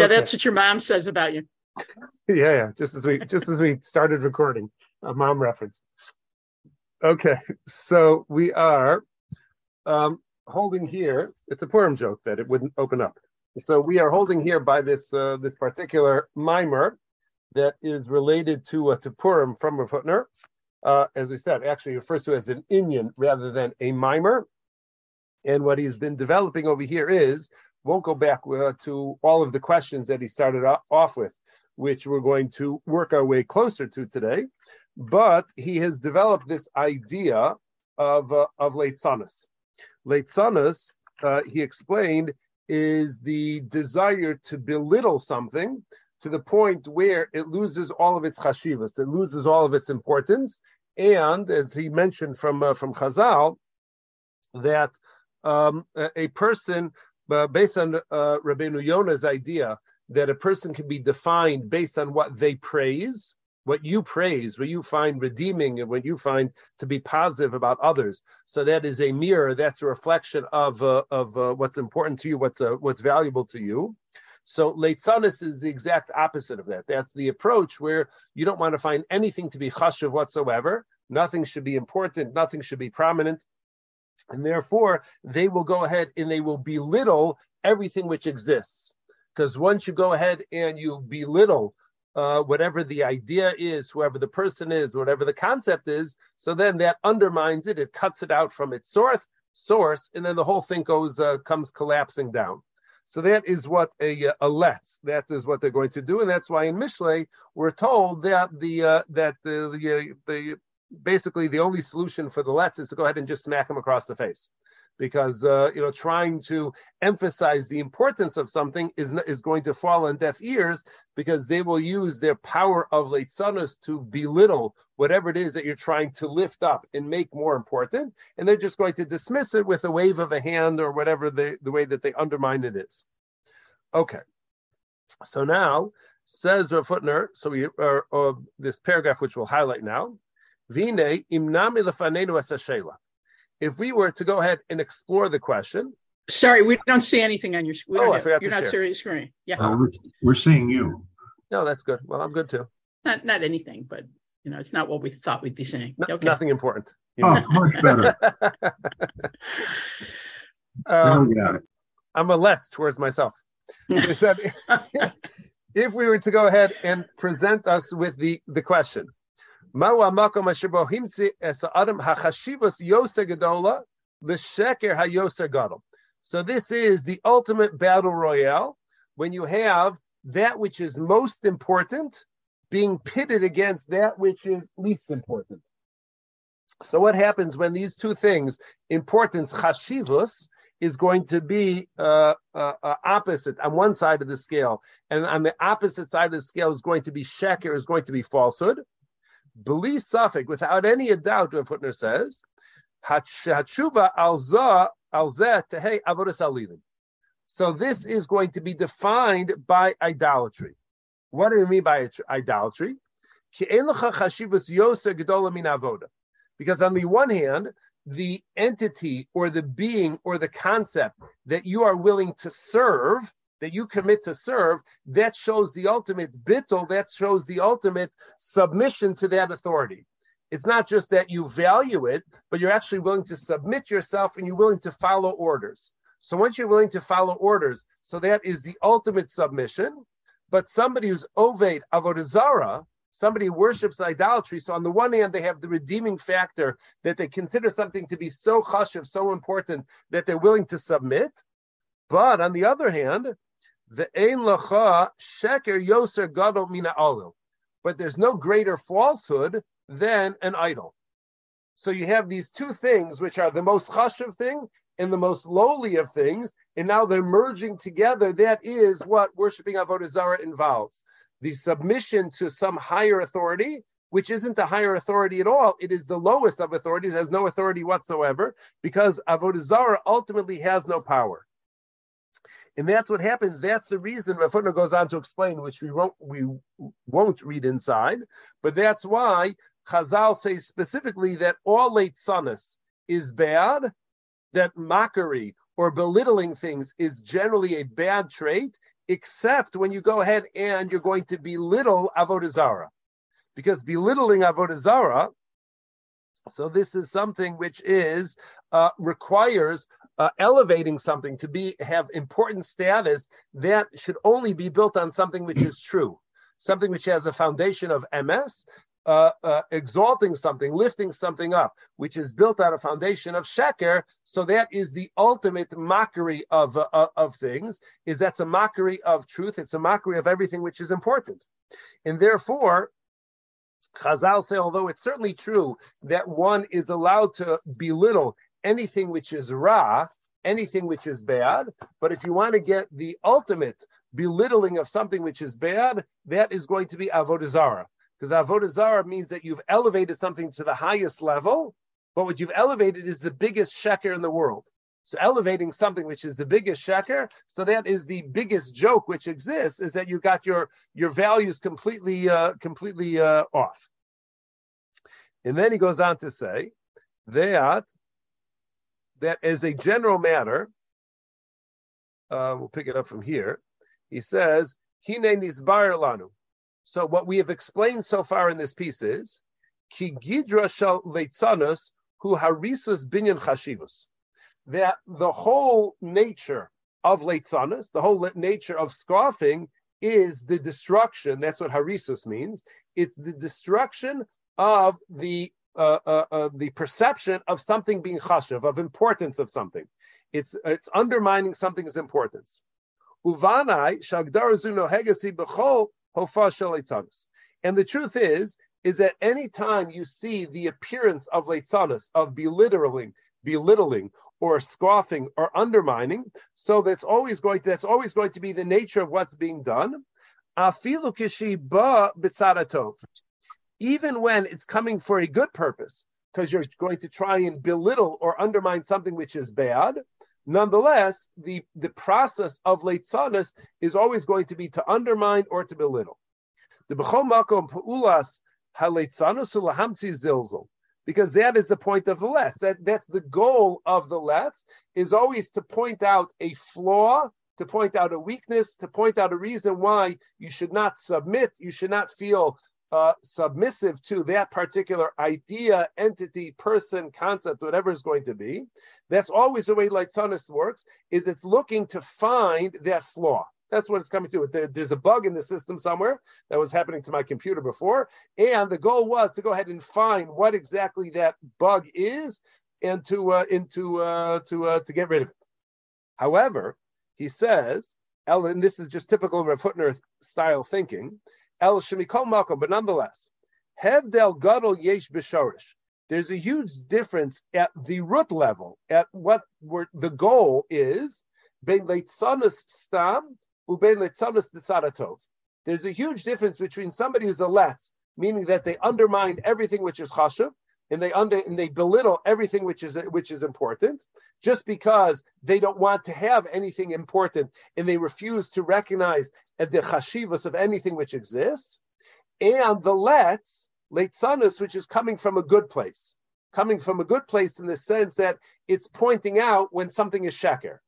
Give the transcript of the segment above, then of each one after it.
Yeah, okay. that's what your mom says about you. yeah, yeah. Just as we just as we started recording, a mom reference. Okay, so we are um, holding here. It's a Purim joke that it wouldn't open up. So we are holding here by this uh, this particular mimer that is related to uh, to Purim from a Hutner. Uh, as we said, actually refers to as an Indian rather than a mimer. And what he's been developing over here is won't go back uh, to all of the questions that he started off with, which we're going to work our way closer to today. But he has developed this idea of uh, of Leitzanis. Leitzanis, uh, he explained, is the desire to belittle something to the point where it loses all of its chashivas, it loses all of its importance, and as he mentioned from uh, from Chazal, that um, a, a, person uh, based on uh, Rabbeinu Yonah's idea that a person can be defined based on what they praise, what you praise, what you find redeeming, and what you find to be positive about others. So that is a mirror. That's a reflection of uh, of uh, what's important to you, what's uh, what's valuable to you. So leitzanis is the exact opposite of that. That's the approach where you don't want to find anything to be chashuv whatsoever. Nothing should be important. Nothing should be prominent. And therefore, they will go ahead and they will belittle everything which exists. Because once you go ahead and you belittle uh, whatever the idea is, whoever the person is, whatever the concept is, so then that undermines it. It cuts it out from its source, source, and then the whole thing goes uh, comes collapsing down. So that is what a, a letz. That is what they're going to do, and that's why in Mishlei we're told that the uh, that the the, uh, the basically the only solution for the letz is to go ahead and just smack them across the face because uh, you know trying to emphasize the importance of something is is going to fall on deaf ears because they will use their power of leitzanos to belittle whatever it is that you're trying to lift up and make more important, and they're just going to dismiss it with a wave of a hand or whatever the, the way that they undermine it is. Okay, so now says Rav Hutner, so we are uh, this paragraph which we'll highlight now. Vine imnami lefanenu esashela. If we were to go ahead and explore the question. Sorry, we don't see anything on your screen. Oh, I forgot You're to not share. your screen. Yeah. Uh, we're, we're seeing you. No, that's good. Well, I'm good too. Not not anything, but you know, it's not what we thought we'd be seeing. No, okay. Nothing important. You know? Oh, much better. um, got it. I'm a letz towards myself. said, if we were to go ahead and present us with the, the question, so this is the ultimate battle royale when you have that which is most important being pitted against that which is least important. So what happens when these two things, importance, chashivus, is going to be uh, uh, uh, opposite on one side of the scale, and on the opposite side of the scale is going to be sheker, is going to be falsehood. Believe suffix, without any doubt, what Hutner says, hatshuva alza alzeh avodas alilin. So this is going to be defined by idolatry. What do we mean by idolatry? Because on the one hand, the entity or the being or the concept that you are willing to serve, that you commit to serve, that shows the ultimate bittul, that shows the ultimate submission to that authority. It's not just that you value it, but you're actually willing to submit yourself and you're willing to follow orders. So once you're willing to follow orders, so that is the ultimate submission. But somebody who's Oved Avodah Zarah, somebody who worships idolatry. So on the one hand, they have the redeeming factor that they consider something to be so chashiv, so important that they're willing to submit. But on the other hand, the ein lacha sheker yoser gadol mina alu. But there's no greater falsehood than an idol. So you have these two things, which are the most chashiv thing and the most lowly of things, and now they're merging together. That is what worshiping Avodah Zarah involves. The submission to some higher authority, which isn't the higher authority at all. It is the lowest of authorities, has no authority whatsoever, because Avodah Zarah ultimately has no power. And that's what happens. That's the reason Rav goes on to explain, which we won't we won't read inside, but that's why Chazal says specifically that all leitzanis is bad, that mockery or belittling things is generally a bad trait, except when you go ahead and you're going to belittle avodah zara, because belittling avodah zara. So this is something which is uh, requires uh, elevating something to be have important status that should only be built on something which is true, something which has a foundation of ms, uh, uh, exalting something, lifting something up, which is built on a foundation of sheker. So that is the ultimate mockery of uh, of things. Is that's a mockery of truth. It's a mockery of everything which is important, and therefore. Chazal say, although it's certainly true that one is allowed to belittle anything which is ra, anything which is bad, but if you want to get the ultimate belittling of something which is bad, that is going to be avodah zarah because avodah zarah means that you've elevated something to the highest level, but what you've elevated is the biggest sheker in the world. So elevating something which is the biggest sheker, so that is the biggest joke which exists, is that you got your your values completely uh, completely uh, off. And then he goes on to say that that as a general matter, uh, we'll pick it up from here. He says, "Hine nisbar lanu." So what we have explained so far in this piece is ki gidra shal leitzanus hu harisus binyan chashivus. That the whole nature of leitzanus, the whole nature of scoffing, is the destruction. That's what harisus means. It's the destruction of the uh, uh, uh, the perception of something being chashiv, of importance of something. It's it's undermining something's importance. And the truth is, is that any time you see the appearance of leitzanis, of belittling, belittling, or scoffing or undermining, so that's always going to, that's always going to be the nature of what's being done. Even when it's coming for a good purpose, because you're going to try and belittle or undermine something which is bad, Nonetheless, the, the process of leitzanis is always going to be to undermine or to belittle. The b'chol makom pa'ulas haleitzanos ulahamtzi zilzul. Because that is the point of the letz. That, that's the goal of the letz, is always to point out a flaw, to point out a weakness, to point out a reason why you should not submit, you should not feel uh, submissive to that particular idea, entity, person, concept, whatever is going to be. That's always the way Leitzanis works, is it's looking to find that flaw. That's what it's coming to. There, there's a bug in the system somewhere that was happening to my computer before. And the goal was to go ahead and find what exactly that bug is and to uh, into uh, to uh, to get rid of it. However, he says, Ellen, this is just typical Rav Hutner style thinking. El Shemikol Makom, but nonetheless, Hevdel Gadol Yesh Bishorish. There's a huge difference at the root level, at what the goal is, Bein Leitzanas Stam, Ubein Leitzanas Tzaratov. There's a huge difference between somebody who's a letz, meaning that they undermine everything which is chashuv, and they under and they belittle everything which is which is important just because they don't want to have anything important and they refuse to recognize the chashivas of anything which exists and the letz leitzanis which is coming from a good place coming from a good place in the sense that it's pointing out when something is sheker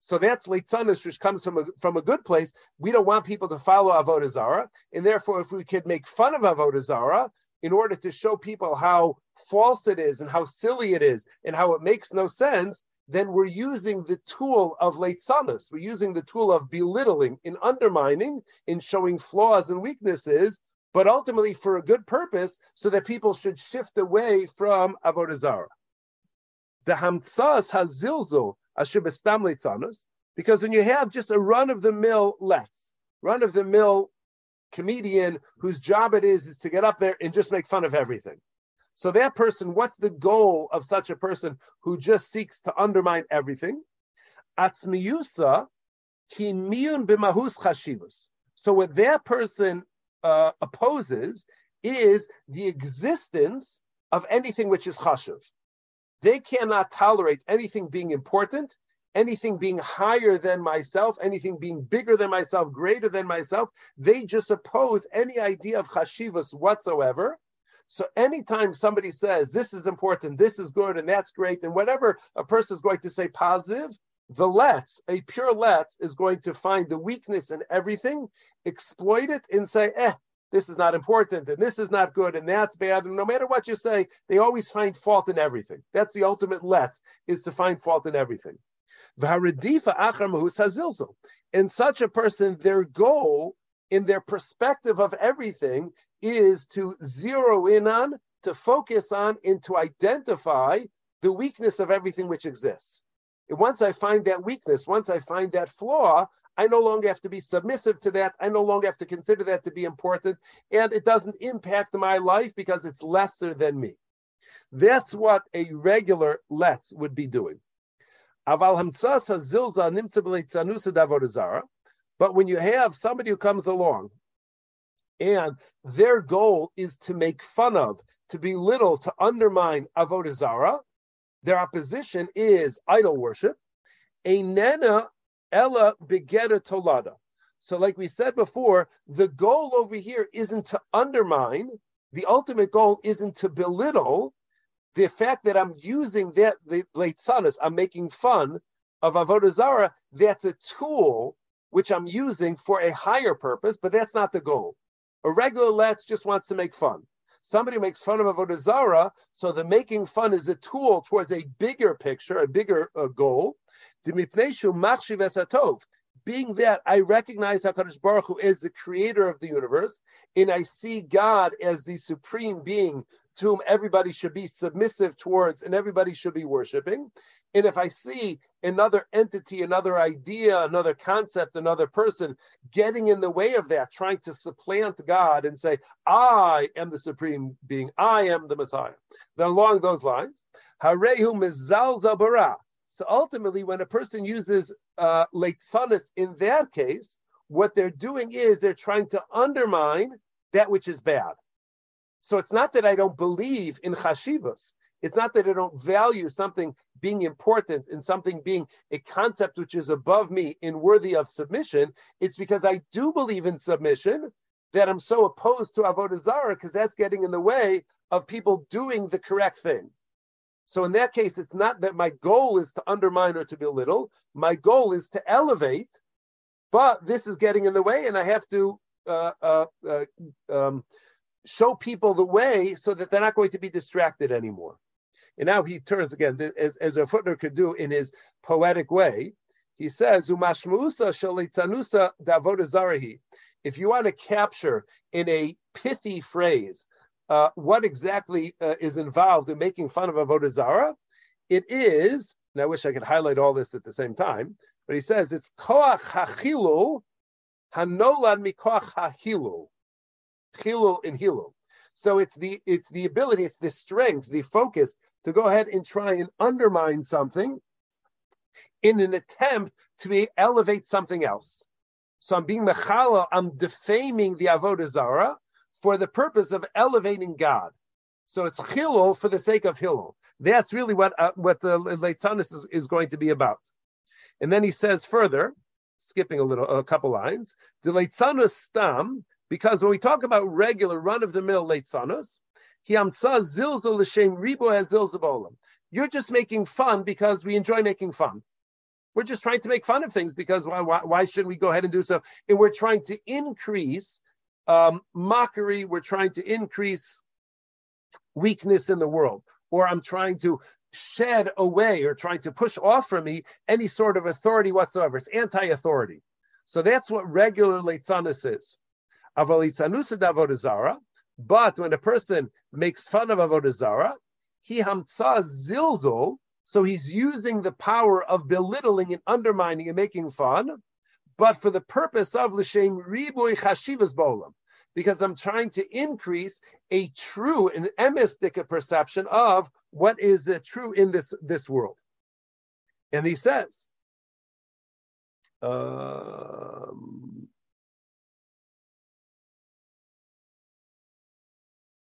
so that's leitzanis, which comes from a, from a good place. We don't want people to follow avodah zara, and therefore, if we could make fun of avodah zara, in order to show people how false it is and how silly it is and how it makes no sense, then we're using the tool of leitzanas. We're using the tool of belittling, in undermining, in showing flaws and weaknesses, but ultimately for a good purpose, so that people should shift away from avodah zarah. The hamtsas hazilzul ashubestam leitzanas, because when you have just a run of the mill less, run of the mill comedian whose job it is is to get up there and just make fun of everything. So that person, what's the goal of such a person who just seeks to undermine everything? Atzmiyusa kimiyun b'mahus chashivus. So what that person uh, opposes is the existence of anything which is chashiv. They cannot tolerate anything being important anything being higher than myself, anything being bigger than myself, greater than myself. They just oppose any idea of chashivas whatsoever. So anytime somebody says this is important, this is good, and that's great, and whatever a person is going to say positive, The letz, a pure letz, is going to find the weakness in everything, exploit it, and say, eh, this is not important, and this is not good, and that's bad. And no matter what you say, they always find fault in everything. That's the ultimate letz, is to find fault in everything. In such a person, their goal in their perspective of everything is to zero in on, to focus on, and to identify the weakness of everything which exists. And once I find that weakness, once I find that flaw, I no longer have to be submissive to that. I no longer have to consider that to be important. And it doesn't impact my life because it's lesser than me. That's what a regular letz would be doing. But when you have somebody who comes along and their goal is to make fun of, to belittle, to undermine Avodah Zarah, their opposition is idol worship. Einena ella begeta tolada. So, like we said before, the goal over here isn't to undermine. The ultimate goal isn't to belittle the fact that I'm using that the sonas, I'm making fun of avodah zarah. That's a tool which I'm using for a higher purpose, but that's not the goal. A regular letz just wants to make fun. Somebody makes fun of avodah zarah, so the making fun is a tool towards a bigger picture, a bigger uh, goal. Being that I recognize Hakadosh Baruch Hu as the creator of the universe, and I see God as the supreme being to whom everybody should be submissive towards and everybody should be worshiping. And if I see another entity, another idea, another concept, another person getting in the way of that, trying to supplant God and say, I am the supreme being, I am the Messiah. Then along those lines, Harehu mizalza bara. So ultimately, when a person uses uh, leitzanis in that case, what they're doing is they're trying to undermine that which is bad. So it's not that I don't believe in chashivas. It's not that I don't value something being important and something being a concept which is above me and worthy of submission. It's because I do believe in submission that I'm so opposed to avodah zarah because that's getting in the way of people doing the correct thing. So in that case, it's not that my goal is to undermine or to belittle. My goal is to elevate, but this is getting in the way, and I have to uh, uh, uh, um, show people the way so that they're not going to be distracted anymore. And now he turns again, as, as Rav Hutner could do in his poetic way. He says, If you want to capture in a pithy phrase uh, what exactly uh, is involved in making fun of Avodah Zarah, it is, and I wish I could highlight all this at the same time, but he says it's koach hachilu hanolad mikoach hahilu chilul and hilul. So it's the it's the ability, it's the strength, the focus to go ahead and try and undermine something in an attempt to elevate something else. So I'm being mechala, I'm defaming the avodah zara for the purpose of elevating God. So it's chilul for the sake of hilul. That's really what uh, what the leitzanis is, is going to be about. And then he says further, skipping a little, a couple lines, the leitzanis stam because when we talk about regular run of the mill leitzanas, you're just making fun because we enjoy making fun. We're just trying to make fun of things because why, why, why should we go ahead and do so? And we're trying to increase um, mockery. We're trying to increase weakness in the world. Or I'm trying to shed away or trying to push off from me any sort of authority whatsoever. It's anti-authority. So that's what regular leitzanis is. But when a person makes fun of avodah zara, he hamtza zilzol, so he's using the power of belittling and undermining and making fun, but for the purpose of l'shem riboy chashivas bolam, because I'm trying to increase a true and emistic perception of what is uh, true in this this world. And he says. Um,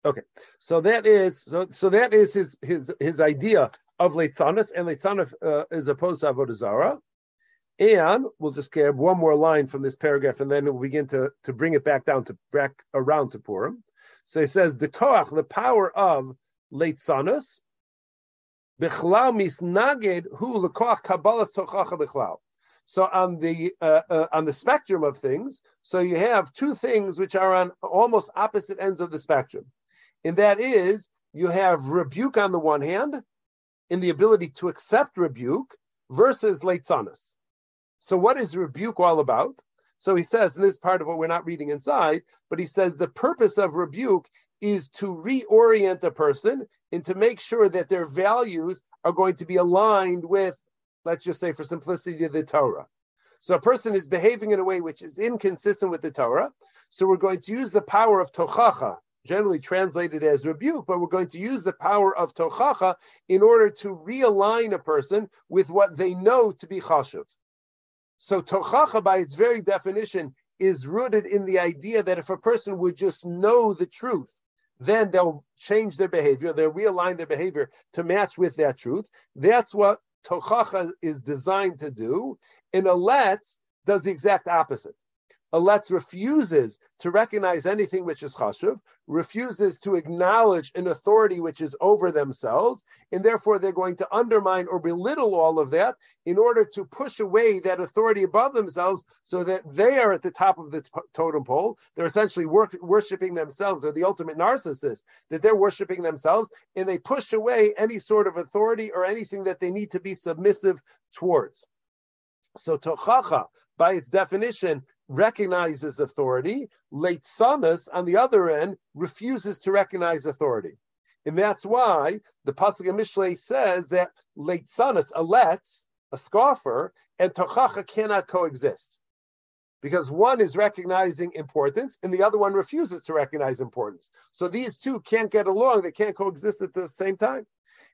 Okay, so that is so so that is his his his idea of leitzanis, and leitzanis uh, is opposed to avodah zara. And we'll just grab one more line from this paragraph, and then we'll begin to to bring it back down to back around to Purim. So he says the koach, the power of leitzanis, Bichlal misnaged hu lekoach kabbalas tochacha bichlal. So on the uh, uh, on the spectrum of things, so you have two things which are on almost opposite ends of the spectrum, and that is you have rebuke on the one hand, in the ability to accept rebuke, versus leitzanas. So what is rebuke all about? So he says, and this is part of what we're not reading inside, but he says the purpose of rebuke is to reorient a person and to make sure that their values are going to be aligned with, let's just say for simplicity, the Torah. So a person is behaving in a way which is inconsistent with the Torah. So we're going to use the power of tochacha, generally translated as rebuke, but we're going to use the power of tochacha in order to realign a person with what they know to be chashuv. So tochacha, by its very definition, is rooted in the idea that if a person would just know the truth, then they'll change their behavior, they'll realign their behavior to match with that truth. That's what tochacha is designed to do. And a letz does the exact opposite. A letz refuses to recognize anything which is chashuv, refuses to acknowledge an authority which is over themselves, and therefore they're going to undermine or belittle all of that in order to push away that authority above themselves so that they are at the top of the totem pole. They're essentially work, worshiping themselves, or the ultimate narcissist, that they're worshiping themselves, and they push away any sort of authority or anything that they need to be submissive towards. So tochacha, by its definition, recognizes authority. Leitzanas, on the other end, refuses to recognize authority. And that's why the Pasuk of Mishlei says that Leitzanas, a letz, a scoffer, and Tochacha cannot coexist. Because one is recognizing importance and the other one refuses to recognize importance. So these two can't get along, they can't coexist at the same time.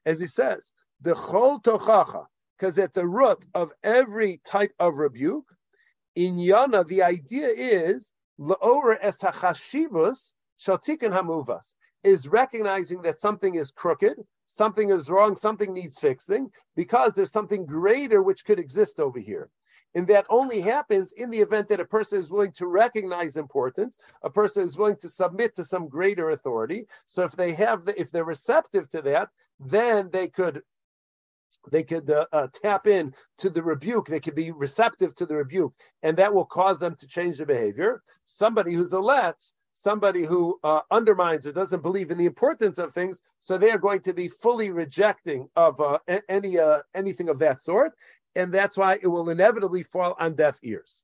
As he says, the chol tochacha, because at the root of every type of rebuke, in Yana, the idea is laora es hachashivus shatikin hamuvas is recognizing that something is crooked, something is wrong, something needs fixing, because there's something greater which could exist over here. And that only happens in the event that a person is willing to recognize importance, a person is willing to submit to some greater authority. So if they have, the, if they're receptive to that, then they could they could uh, uh, tap in to the rebuke. They could be receptive to the rebuke, and that will cause them to change their behavior. Somebody who's a letz, somebody who uh, undermines or doesn't believe in the importance of things, so they are going to be fully rejecting of uh, any uh, anything of that sort, and that's why it will inevitably fall on deaf ears.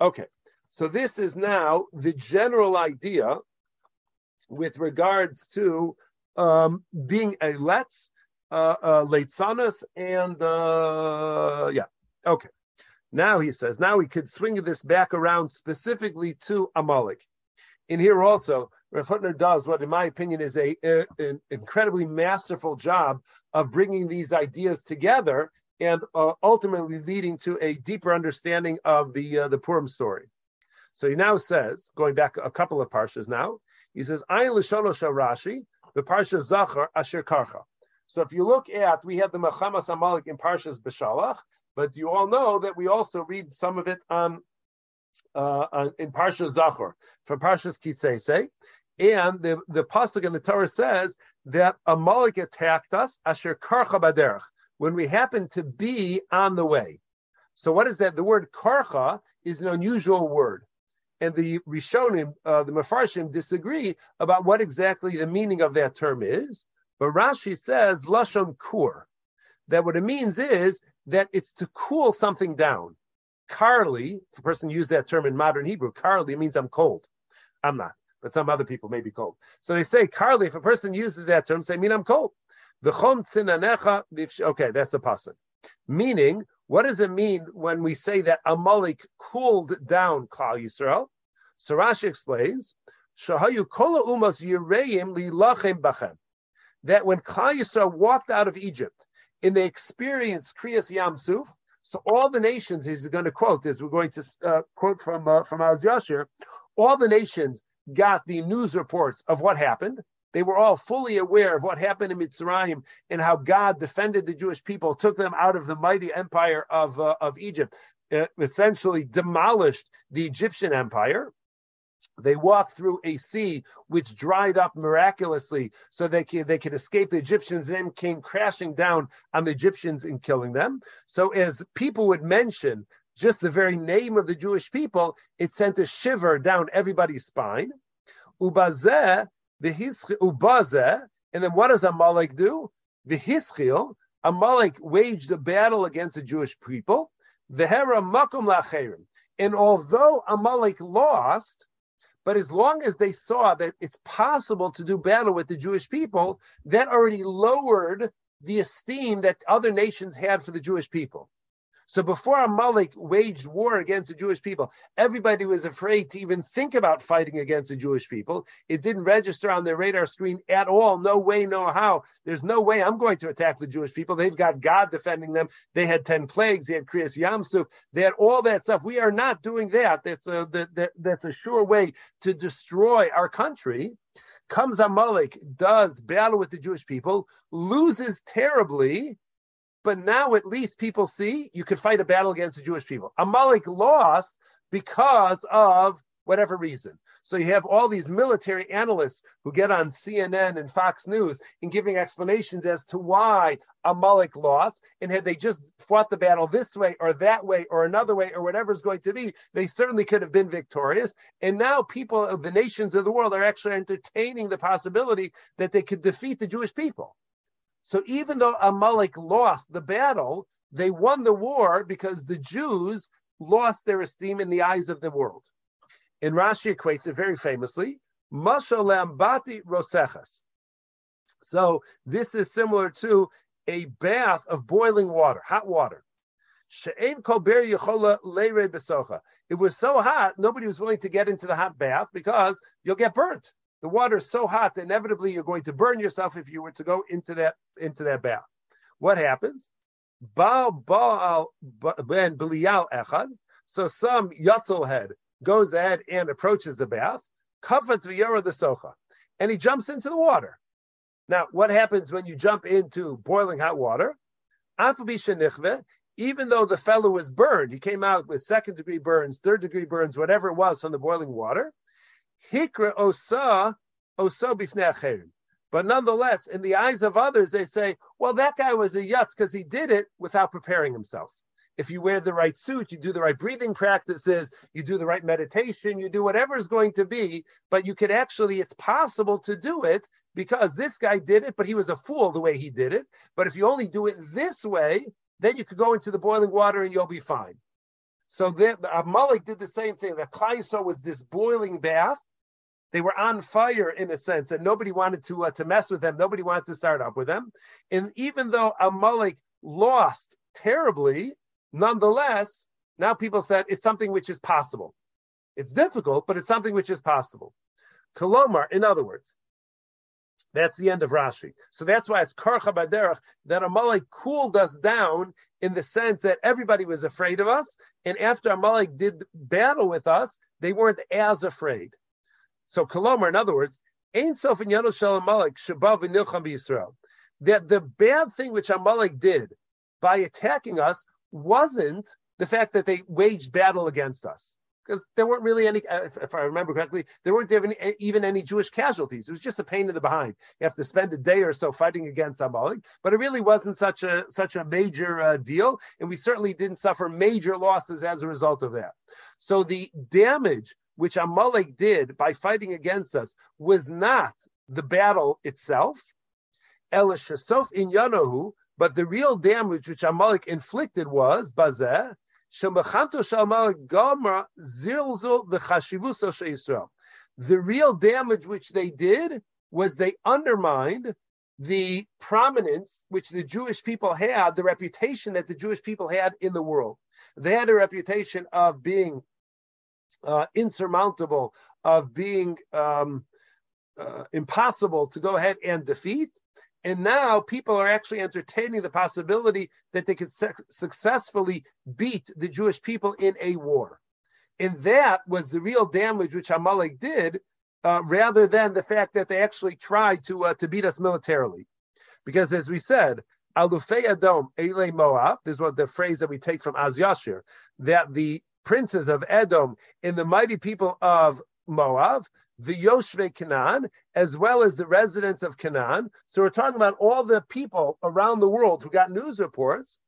Okay, so this is now the general idea with regards to um, being a letz uh, uh, Leitzanas and uh, yeah, okay. Now he says, now we could swing this back around specifically to Amalek. In here also, Rav Hutner does what, in my opinion, is a, a, an incredibly masterful job of bringing these ideas together and uh, ultimately leading to a deeper understanding of the uh, the Purim story. So he now says, going back a couple of parshas now, he says, "Ayin l'shono Rashi, the parsha Zachor asher karcha." So if you look at, we have the Mechamas Amalek in Parshas Beshalach, but you all know that we also read some of it on, uh, in Parshas Zachor, from Parshas Ki Seitzei. And the, the Pasuk in the Torah says that Amalek attacked us, Asher Karcha Baderach, when we happened to be on the way. So what is that? The word Karcha is an unusual word. And the Rishonim, uh, the Mefarshim, disagree about what exactly the meaning of that term is. But Rashi says lashon kur, that what it means is that it's to cool something down. kar li, if a person used that term in modern Hebrew, kar li means I'm cold. I'm not, but some other people may be cold. So they say kar li. If a person uses that term, say mean I'm cold. Okay, that's a pasuk. Meaning, what does it mean when we say that Amalek cooled down Klal Yisrael? So Rashi explains, Shahayu kola umas yireim li lachem bachem that when Klal walked out of Egypt and they experienced Kriyas Yamsuf, so all the nations, he's going to quote, as we're going to uh, quote from uh, from Az Yashir, all the nations got the news reports of what happened. They were all fully aware of what happened in Mitzrayim and how God defended the Jewish people, took them out of the mighty empire of, uh, of Egypt, essentially demolished the Egyptian empire. They walked through a sea which dried up miraculously so they could, they could escape the Egyptians, and then came crashing down on the Egyptians and killing them. So, as people would mention just the very name of the Jewish people, it sent a shiver down everybody's spine. Ubazeh, the Ubazeh, and then what does Amalek do? The Hischil, Amalek waged a battle against the Jewish people. The Hera Makum Lacherim. And although Amalek lost, but as long as they saw that it's possible to do battle with the Jewish people, that already lowered the esteem that other nations had for the Jewish people. So before Amalek waged war against the Jewish people, everybody was afraid to even think about fighting against the Jewish people. It didn't register on their radar screen at all. No way, no how. There's no way I'm going to attack the Jewish people. They've got God defending them. They had 10 plagues. They had Kriyas Yamsuf. They had all that stuff. We are not doing that. That's a, that, that's a sure way to destroy our country comes Amalek, does battle with the Jewish people, loses terribly, but now at least people see you could fight a battle against the Jewish people. Amalek lost because of whatever reason. So you have all these military analysts who get on CNN and Fox News and giving explanations as to why Amalek lost. And had they just fought the battle this way or that way or another way or whatever it's going to be, they certainly could have been victorious. And now people of the nations of the world are actually entertaining the possibility that they could defeat the Jewish people. So even though Amalek lost the battle, they won the war because the Jews lost their esteem in the eyes of the world. And Rashi equates it very famously, Mashalambati Roseches. So this is similar to a bath of boiling water, hot water. It was so hot, nobody was willing to get into the hot bath because you'll get burnt the water is so hot that inevitably you're going to burn yourself if you were to go into that into that bath. What happens? Baal Baal ben Belial Echad. So some Yatzel head goes ahead and approaches the bath, Kafatz v'yara the socha, and he jumps into the water. Now, what happens when you jump into boiling hot water? Even though the fellow was burned, he came out with second degree burns, third degree burns, whatever it was from the boiling water. Hikra osa osa bifnei But nonetheless, in the eyes of others, they say, well, that guy was a yutz because he did it without preparing himself. If you wear the right suit, you do the right breathing practices, you do the right meditation, you do whatever is going to be, but you could actually, it's possible to do it because this guy did it, but he was a fool the way he did it. But if you only do it this way, then you could go into the boiling water and you'll be fine. So the, Amalek did the same thing. The Klaiso was this boiling bath, they were on fire in a sense, and nobody wanted to uh, to mess with them. Nobody wanted to start up with them. And even though Amalek lost terribly, nonetheless, now people said it's something which is possible. It's difficult, but it's something which is possible. Kolomar, in other words, that's the end of Rashi. So that's why it's Karcha Baderach that Amalek cooled us down in the sense that everybody was afraid of us. And after Amalek did battle with us, they weren't as afraid. So Kolomar, in other words, Ein Sof in Yanushal Amalek Shabav Nilcham Yisrael. That the bad thing which Amalek did by attacking us wasn't the fact that they waged battle against us. Because there weren't really any, if, if, I remember correctly, there weren't even, even any Jewish casualties. It was just a pain in the behind. You have to spend a day or so fighting against Amalek, but it really wasn't such a such a major uh, deal, and we certainly didn't suffer major losses as a result of that. So the damage which Amalek did by fighting against us was not the battle itself, Elishasof in Yanohu, but the real damage which Amalek inflicted was Bazeh, the real damage which they did was they undermined the prominence which the Jewish people had, the reputation that the Jewish people had in the world. They had a reputation of being uh, insurmountable, of being um, uh, impossible to go ahead and defeat. And now people are actually entertaining the possibility that they could su- successfully beat the Jewish people in a war. And that was the real damage which Amalek did, uh, rather than the fact that they actually tried to uh, to beat us militarily. Because as we said, Alufei Adom Ele Moab, this is what the phrase that we take from Az Yashir, that the princes of Edom and the mighty people of Moab, the Yoshve Canaan, as well as the residents of Canaan. So we're talking about all the people around the world who got news reports.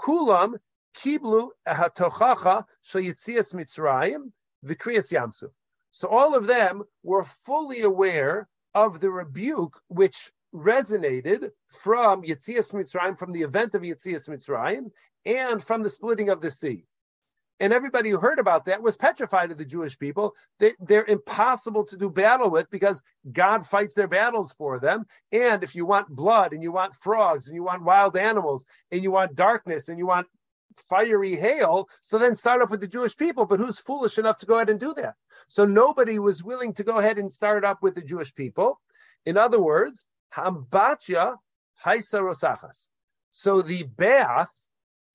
Kulam kiblu hatochacha shayitzias Mitzrayim v'kriyas Yamsuf. So all of them were fully aware of the rebuke which resonated from Yitzias Mitzrayim, from the event of Yitzias Mitzrayim, and from the splitting of the sea. And everybody who heard about that was petrified of the Jewish people. They, they're impossible to do battle with because God fights their battles for them. And if you want blood and you want frogs and you want wild animals and you want darkness and you want fiery hail, so then start up with the Jewish people. But who's foolish enough to go ahead and do that? So nobody was willing to go ahead and start up with the Jewish people. In other words, Hambatya Haisa Rosachas. So the bath,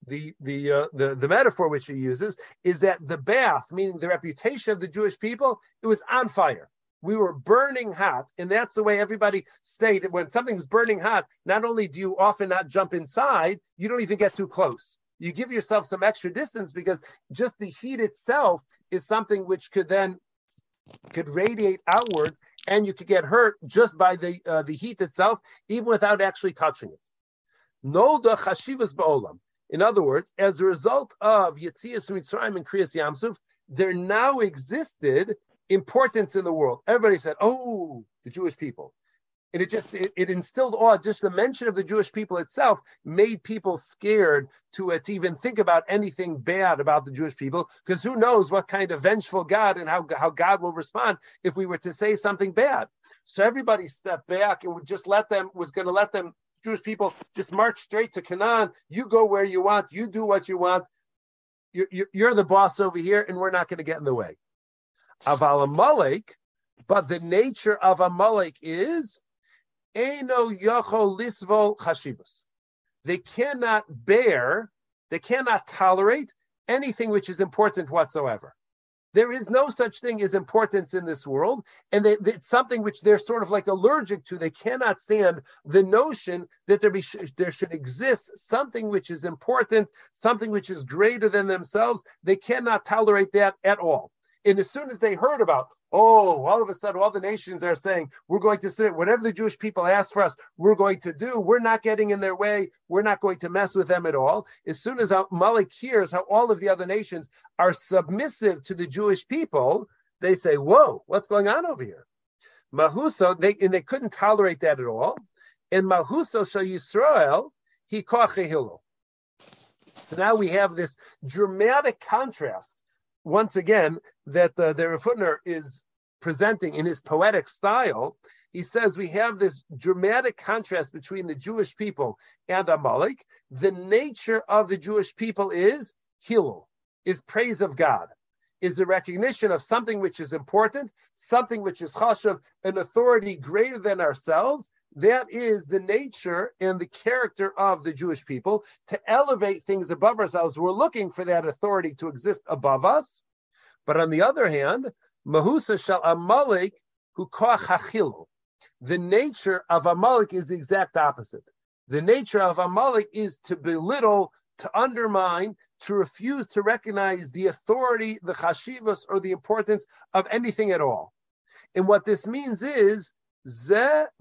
the the, uh, the the metaphor which he uses is that the bath, meaning the reputation of the Jewish people, it was on fire. We were burning hot, and that's the way everybody stayed. When something's burning hot, not only do you often not jump inside, you don't even get too close. You give yourself some extra distance because just the heat itself is something which could then could radiate outwards, and you could get hurt just by the uh, the heat itself, even without actually touching it. No the chashivas ba'olam. In other words, as a result of Yetzias Mitzrayim and Kriyas Yamsuf, there now existed importance in the world. Everybody said, "Oh, the Jewish people." And it just it, it, instilled awe. Just the mention of the Jewish people itself made people scared to, uh, to even think about anything bad about the Jewish people, because who knows what kind of vengeful God and how, how God will respond if we were to say something bad. So everybody stepped back and would just let them was going to let them Jewish people just march straight to Canaan. You go where you want. You do what you want. You're, you're the boss over here, and we're not going to get in the way. Aval Amalek, but the nature of Amalek is Eno yocho lisvo chashivas. They cannot bear, they cannot tolerate anything which is important whatsoever. There is no such thing as importance in this world, and they, it's something which they're sort of like allergic to. They cannot stand the notion that there be there should exist something which is important, something which is greater than themselves. They cannot tolerate that at all. And as soon as they heard about, oh, all of a sudden, all the nations are saying, we're going to sit, whatever the Jewish people ask for us, we're going to do. We're not getting in their way. We're not going to mess with them at all. As soon as Malik hears how all of the other nations are submissive to the Jewish people, they say, whoa, what's going on over here? Mahuso, they, and they couldn't tolerate that at all. And Mahuso shall Yisrael, he kochehilo. So now we have this dramatic contrast once again that uh, the Rav Hutner is presenting in his poetic style. He says we have this dramatic contrast between the Jewish people and Amalek. The nature of the Jewish people is Hillel, is praise of God, is a recognition of something which is important, something which is chashav, an authority greater than ourselves. That is the nature and the character of the Jewish people to elevate things above ourselves. We're looking for that authority to exist above us. But on the other hand, Mahusa shall Amalek who hachilu. The nature of Amalek is the exact opposite. The nature of Amalek is to belittle, to undermine, to refuse to recognize the authority, the chashivas, or the importance of anything at all. And what this means is That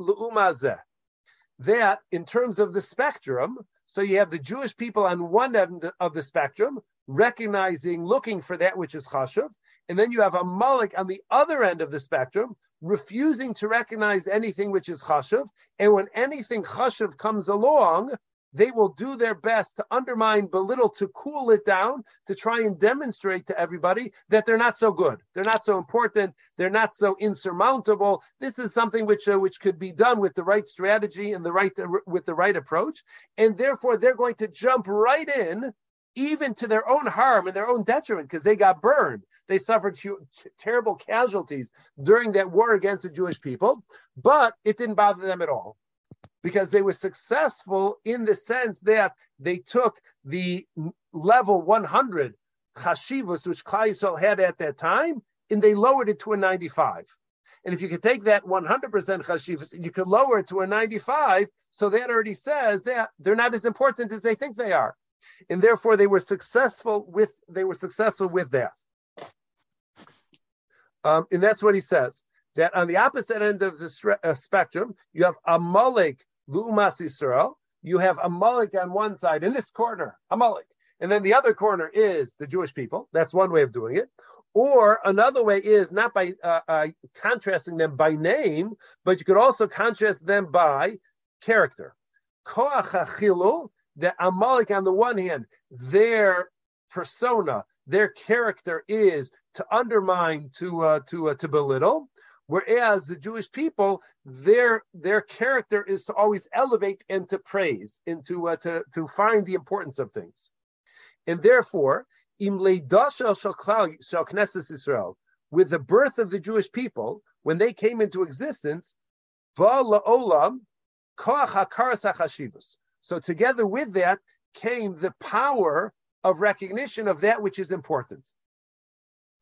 in terms of the spectrum, so you have the Jewish people on one end of the spectrum, recognizing, looking for that which is chashuv, and then you have Amalek on the other end of the spectrum, refusing to recognize anything which is chashuv, and when anything chashuv comes along, they will do their best to undermine, belittle, to cool it down, to try and demonstrate to everybody that they're not so good, they're not so important, they're not so insurmountable. This is something which uh, which could be done with the right strategy and the right uh, with the right approach, and therefore they're going to jump right in, even to their own harm and their own detriment, because they got burned. They suffered terrible casualties during that war against the Jewish people, but it didn't bother them at all because they were successful in the sense that they took the level 100 chashivas, which Klal Yisrael had at that time, and they lowered it to a 95. And if you could take that 100% chashivas you could lower it to a 95, so that already says that they're not as important as they think they are. And therefore they were successful with they were successful with that. Um, and that's what he says. That on the opposite end of the uh, spectrum, you have a Amalek Lu'umas Yisrael. You have Amalek on one side, in this corner, Amalek. And then the other corner is the Jewish people. That's one way of doing it. Or another way is not by uh, uh, contrasting them by name, but you could also contrast them by character. Koach HaChilu, the Amalek on the one hand, their persona, their character is to undermine, to uh, to uh, to belittle. Whereas the Jewish people, their their character is to always elevate and to praise, and to uh, to to find the importance of things. And therefore, im leidashel shel Israel, with the birth of the Jewish people, when they came into existence, hachashivus. So together with that came the power of recognition of that which is important.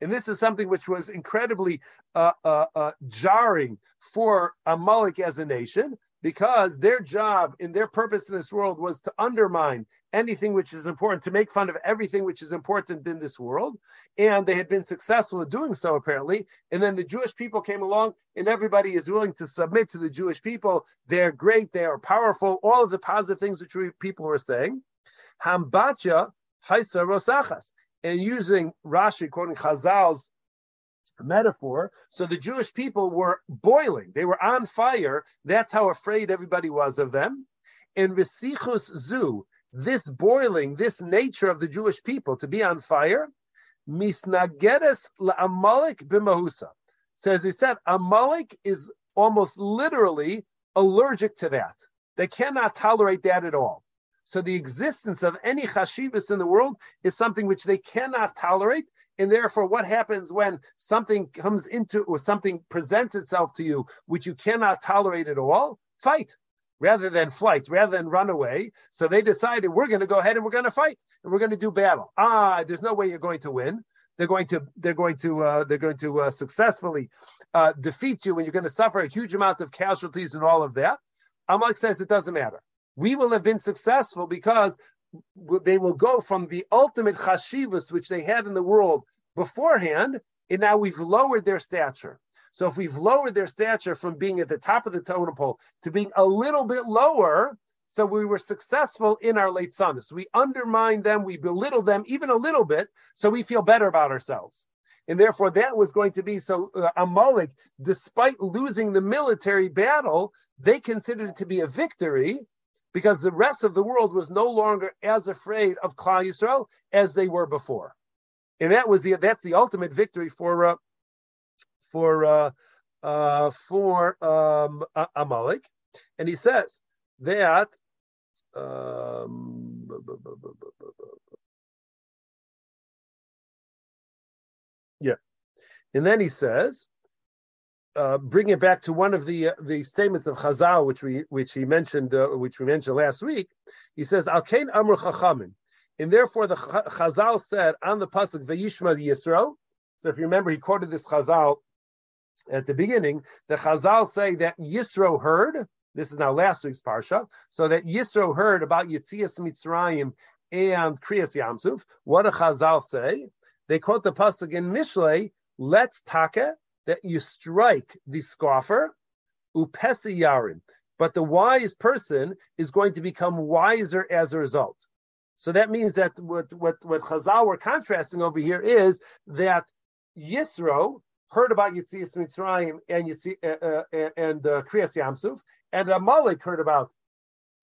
And this is something which was incredibly uh, uh, uh, jarring for Amalek as a nation, because their job and their purpose in this world was to undermine anything which is important, to make fun of everything which is important in this world. And they had been successful in doing so, apparently. And then the Jewish people came along, and everybody is willing to submit to the Jewish people. They're great, they are powerful, all of the positive things which we, people were saying. Hambacha Haisa Rosachas. And using Rashi, quoting Chazal's metaphor. So the Jewish people were boiling, they were on fire. That's how afraid everybody was of them. And Resichus Zu, this boiling, this nature of the Jewish people to be on fire, misnageres la'amalek b'mahusa. So as he said, Amalek is almost literally allergic to that. They cannot tolerate that at all. So the existence of any chashivas in the world is something which they cannot tolerate. And therefore, what happens when something comes into or something presents itself to you which you cannot tolerate at all? Fight rather than flight, rather than run away. So they decided we're going to go ahead and we're going to fight and we're going to do battle. Ah, there's no way you're going to win. They're going to they're going to uh, they're going to uh, successfully uh, defeat you, and you're going to suffer a huge amount of casualties and all of that. Amalek says it doesn't matter. We will have been successful because they will go from the ultimate chashivas which they had in the world beforehand, and now we've lowered their stature. So if we've lowered their stature from being at the top of the totem pole to being a little bit lower, so we were successful in our leitzanis. We undermine them, we belittle them even a little bit, so we feel better about ourselves. And therefore, that was going to be so. Uh, Amalek, despite losing the military battle, they considered it to be a victory because the rest of the world was no longer as afraid of Klal Yisrael as they were before, and that was the that's the ultimate victory for uh, for uh, uh, for um, Amalek, and he says that. Um, yeah, and then he says uh, bring it back to one of the uh, the statements of Chazal, which we which he mentioned, uh, which we mentioned last week. He says, "Al kain amr chachamin," and therefore the Chazal said on the pasuk Vayishma Yisro. So if you remember, he quoted this Chazal at the beginning. The Chazal say that Yisro heard. This is now last week's parsha. So that Yisro heard about Yitzias Mitzrayim and Kriyas Yamsuf. What do Chazal say? They quote the pasuk in Mishlei. Letz taka that you strike the scoffer, upesi yarin. But the wise person is going to become wiser as a result. So that means that what what what Chazal were contrasting over here is that Yisro heard about Yitzias Mitzrayim and Yitzi, uh, uh, and uh, Kriyas Yamsuf, and Amalek heard about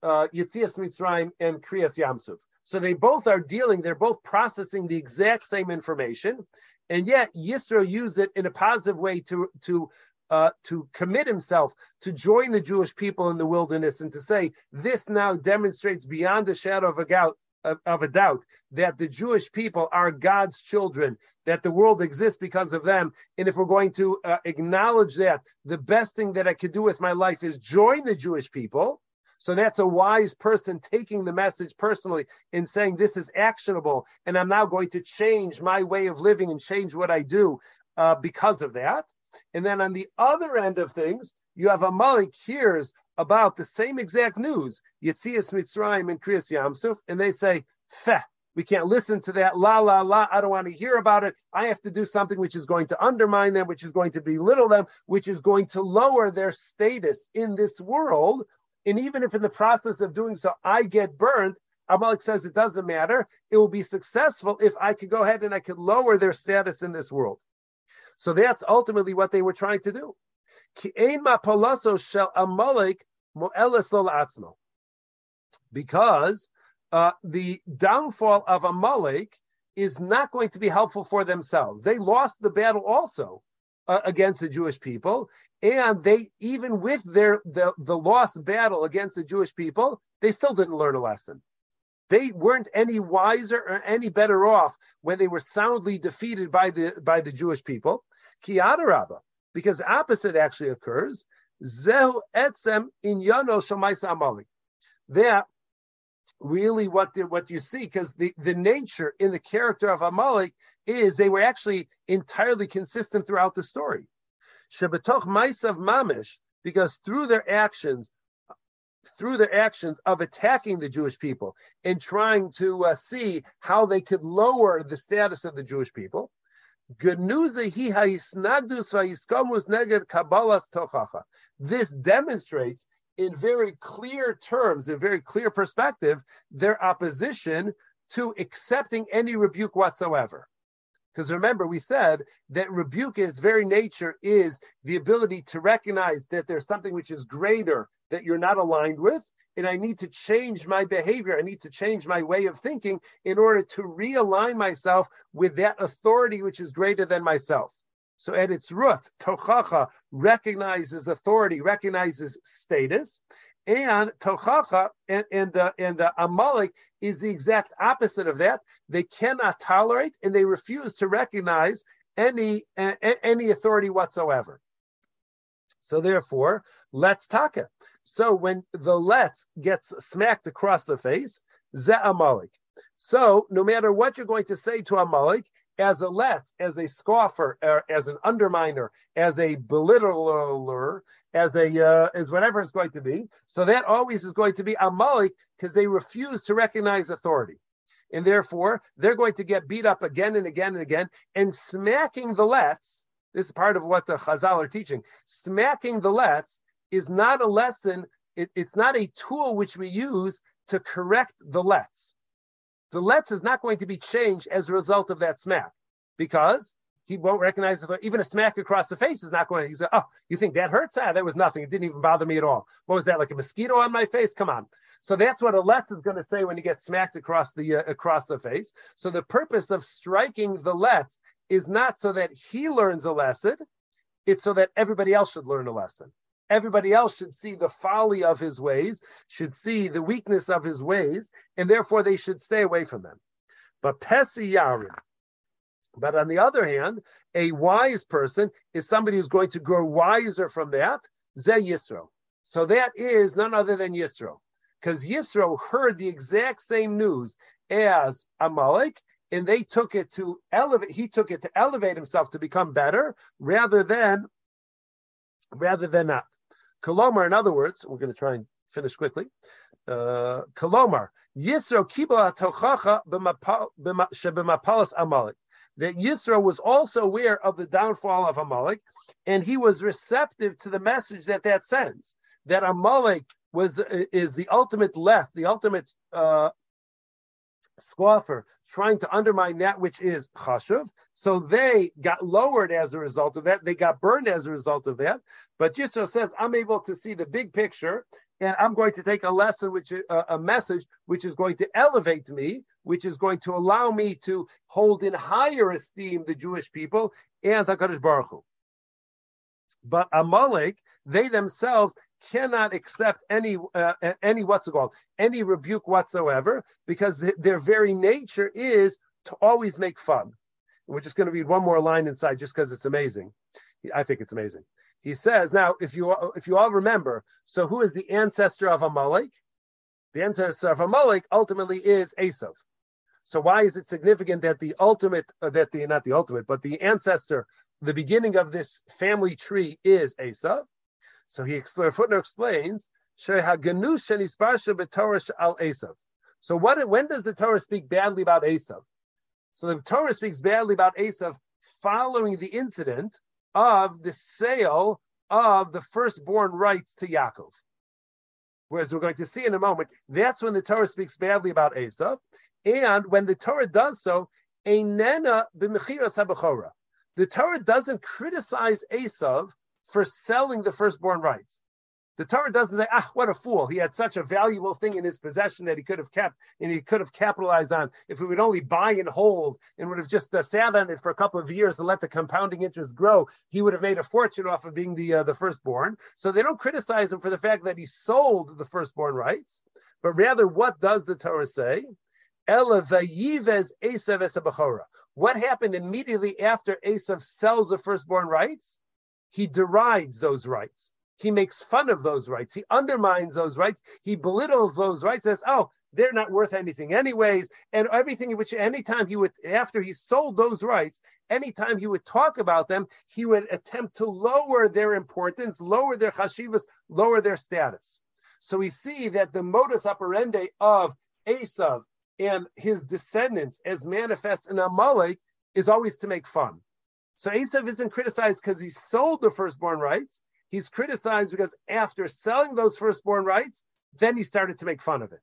uh, Yitzias Mitzrayim and Kriyas Yamsuf. So they both are dealing; they're both processing the exact same information, and yet Yisro used it in a positive way to to uh, to commit himself to join the Jewish people in the wilderness and to say this now demonstrates beyond a shadow of a doubt of, a doubt that the Jewish people are God's children, that the world exists because of them. And if we're going to uh, acknowledge that, the best thing that I could do with my life is join the Jewish people so that's a wise person taking the message personally and saying, This is actionable, and I'm now going to change my way of living and change what I do uh, because of that. And then on the other end of things, you have Amalek hears about the same exact news, Yitzias Mitzrayim and Kriyas Yamsuf, and they say, Feh, We can't listen to that la la la. I don't want to hear about it. I have to do something which is going to undermine them, which is going to belittle them, which is going to lower their status in this world. And even if in the process of doing so I get burned, Amalek says it doesn't matter. It will be successful if I could go ahead and I could lower their status in this world. So that's ultimately what they were trying to do. Because uh, the downfall of Amalek is not going to be helpful for themselves. They lost the battle also uh, against the Jewish people, and they even with their the, the lost battle against the Jewish people, they still didn't learn a lesson. They weren't any wiser or any better off when they were soundly defeated by the by the Jewish people. Kiyadarabba, because opposite actually occurs. Zehu etzem in yano amali. That really what the, what you see, because the, the nature in the character of Amalek is they were actually entirely consistent throughout the story. Shabatoch Maisav Mamish, because through their actions, through their actions of attacking the Jewish people and trying to uh, see how they could lower the status of the Jewish people. This demonstrates in very clear terms, in very clear perspective, their opposition to accepting any rebuke whatsoever. Because remember, we said that rebuke in its very nature is the ability to recognize that there's something which is greater that you're not aligned with, and I need to change my behavior. I need to change my way of thinking in order to realign myself with that authority which is greater than myself. So at its root, tochacha recognizes authority, recognizes status, and tochacha and and the and the amalek is the exact opposite of that. They cannot tolerate and they refuse to recognize any any authority whatsoever. So therefore, letz talk it. So when the letz gets smacked across the face, ze amalek. So no matter what you're going to say to amalek, as a letz, as a scoffer, uh, as an underminer, as a belittler, as a uh, as whatever it's going to be. So that always is going to be Amalek because they refuse to recognize authority. And therefore, they're going to get beat up again and again and again. And smacking the letz, this is part of what the Chazal are teaching. Smacking the letz is not a lesson, it, it's not a tool which we use to correct the letz the letz is not going to be changed as a result of that smack because he won't recognize it. Even a smack across the face is not going to. He said, "Oh, you think that hurts? Ah, that was nothing. It didn't even bother me at all. What was that? Like a mosquito on my face? Come on." So that's what a letz is going to say when he gets smacked across the uh, across the face. So the purpose of striking the letz is not so that he learns a lesson; it's so that everybody else should learn a lesson. Everybody else should see the folly of his ways, should see the weakness of his ways, and therefore they should stay away from them. But Pesi Yarim. But on the other hand, a wise person is somebody who's going to grow wiser from that. Ze Yisro. So that is none other than Yisro. Because Yisro heard the exact same news as Amalek, and they took it to elevate, he took it to elevate himself to become better rather than rather than not. Kolomar, in other words, we're going to try and finish quickly. Uh, Kolomar, Yisro kibla tochacha b'mapalas Amalek. That Yisro was also aware of the downfall of Amalek, and he was receptive to the message that that sends. That Amalek was is the ultimate left, the ultimate uh, scoffer, trying to undermine that which is chashuv. So they got lowered as a result of that. They got burned as a result of that. But Yisro says, I'm able to see the big picture, and I'm going to take a lesson, which uh, a message which is going to elevate me, which is going to allow me to hold in higher esteem the Jewish people and Hakadosh Baruch Hu. But Amalek, they themselves cannot accept any uh, any what's called any rebuke whatsoever because th- their very nature is to always make fun. We're just going to read one more line inside just because it's amazing. I think it's amazing. He says now, if you if you all remember, so who is the ancestor of Amalek? The ancestor of Amalek ultimately is Esav. So why is it significant that the ultimate, uh, that the not the ultimate, but the ancestor, the beginning of this family tree is Esav? So he footnote explains al Esav. So what? When does the Torah speak badly about Esav? So the Torah speaks badly about Esav following the incident of the sale of the firstborn rights to Yaakov. Whereas we're going to see in a moment, that's when the Torah speaks badly about Esav. And when the Torah does so, Einena b'mechiras habachora. The Torah doesn't criticize Esav for selling the firstborn rights. The Torah doesn't say, ah, what a fool. He had such a valuable thing in his possession that he could have kept and he could have capitalized on if he would only buy and hold and would have just uh, sat on it for a couple of years and let the compounding interest grow. He would have made a fortune off of being the, uh, the firstborn. So they don't criticize him for the fact that he sold the firstborn rights, but rather, what does the Torah say? What happened immediately after Esav sells the firstborn rights? He derides those rights. He makes fun of those rights. He undermines those rights. He belittles those rights. Says, "Oh, they're not worth anything, anyways." And everything which, anytime he would, after he sold those rights, anytime he would talk about them, he would attempt to lower their importance, lower their chashivas, lower their status. So we see that the modus operandi of Esav and his descendants, as manifest in Amalek, is always to make fun. So Esav isn't criticized because he sold the firstborn rights. He's criticized because after selling those firstborn rights, then he started to make fun of it.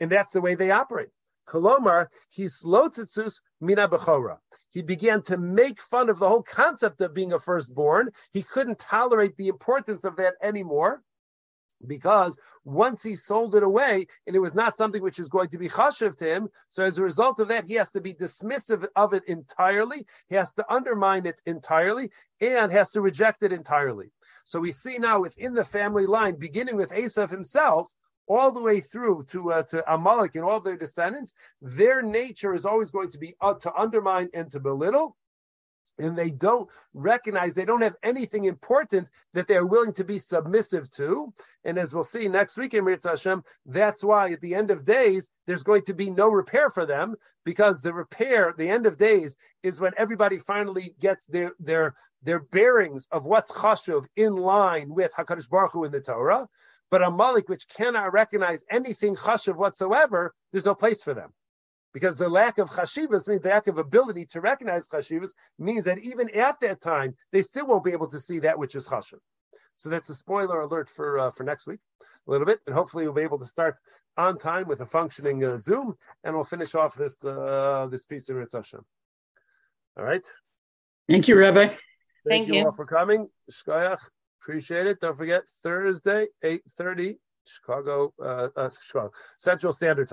And that's the way they operate. Kolomar, he's lotzetzus mina bechora. He began to make fun of the whole concept of being a firstborn. He couldn't tolerate the importance of that anymore because once he sold it away and it was not something which is going to be chashiv to him, so as a result of that, he has to be dismissive of it entirely. He has to undermine it entirely and has to reject it entirely. So we see now within the family line, beginning with Esav himself, all the way through to uh, to Amalek and all their descendants, their nature is always going to be uh, to undermine and to belittle and they don't recognize they don't have anything important that they're willing to be submissive to. And as we'll see next week in Mirz Hashem, that's why at the end of days there's going to be no repair for them because the repair, the end of days, is when everybody finally gets their their their bearings of what's chashuv in line with Hakadosh Baruch Hu in the Torah. But Amalek which cannot recognize anything chashuv whatsoever, there's no place for them because the lack of chashivas means the lack of ability to recognize chashivas means that even at that time they still won't be able to see that which is chashiv. So that's a spoiler alert for uh, for next week, a little bit, and hopefully we'll be able to start on time with a functioning uh, Zoom, and we'll finish off this uh, this piece of Ritz Hashem. All right. Thank you, Rabbi. Thank, Thank you, you. all for coming. Shkoyach, appreciate it. Don't forget Thursday, eight thirty, Chicago, uh, uh, Chicago Central Standard. Time.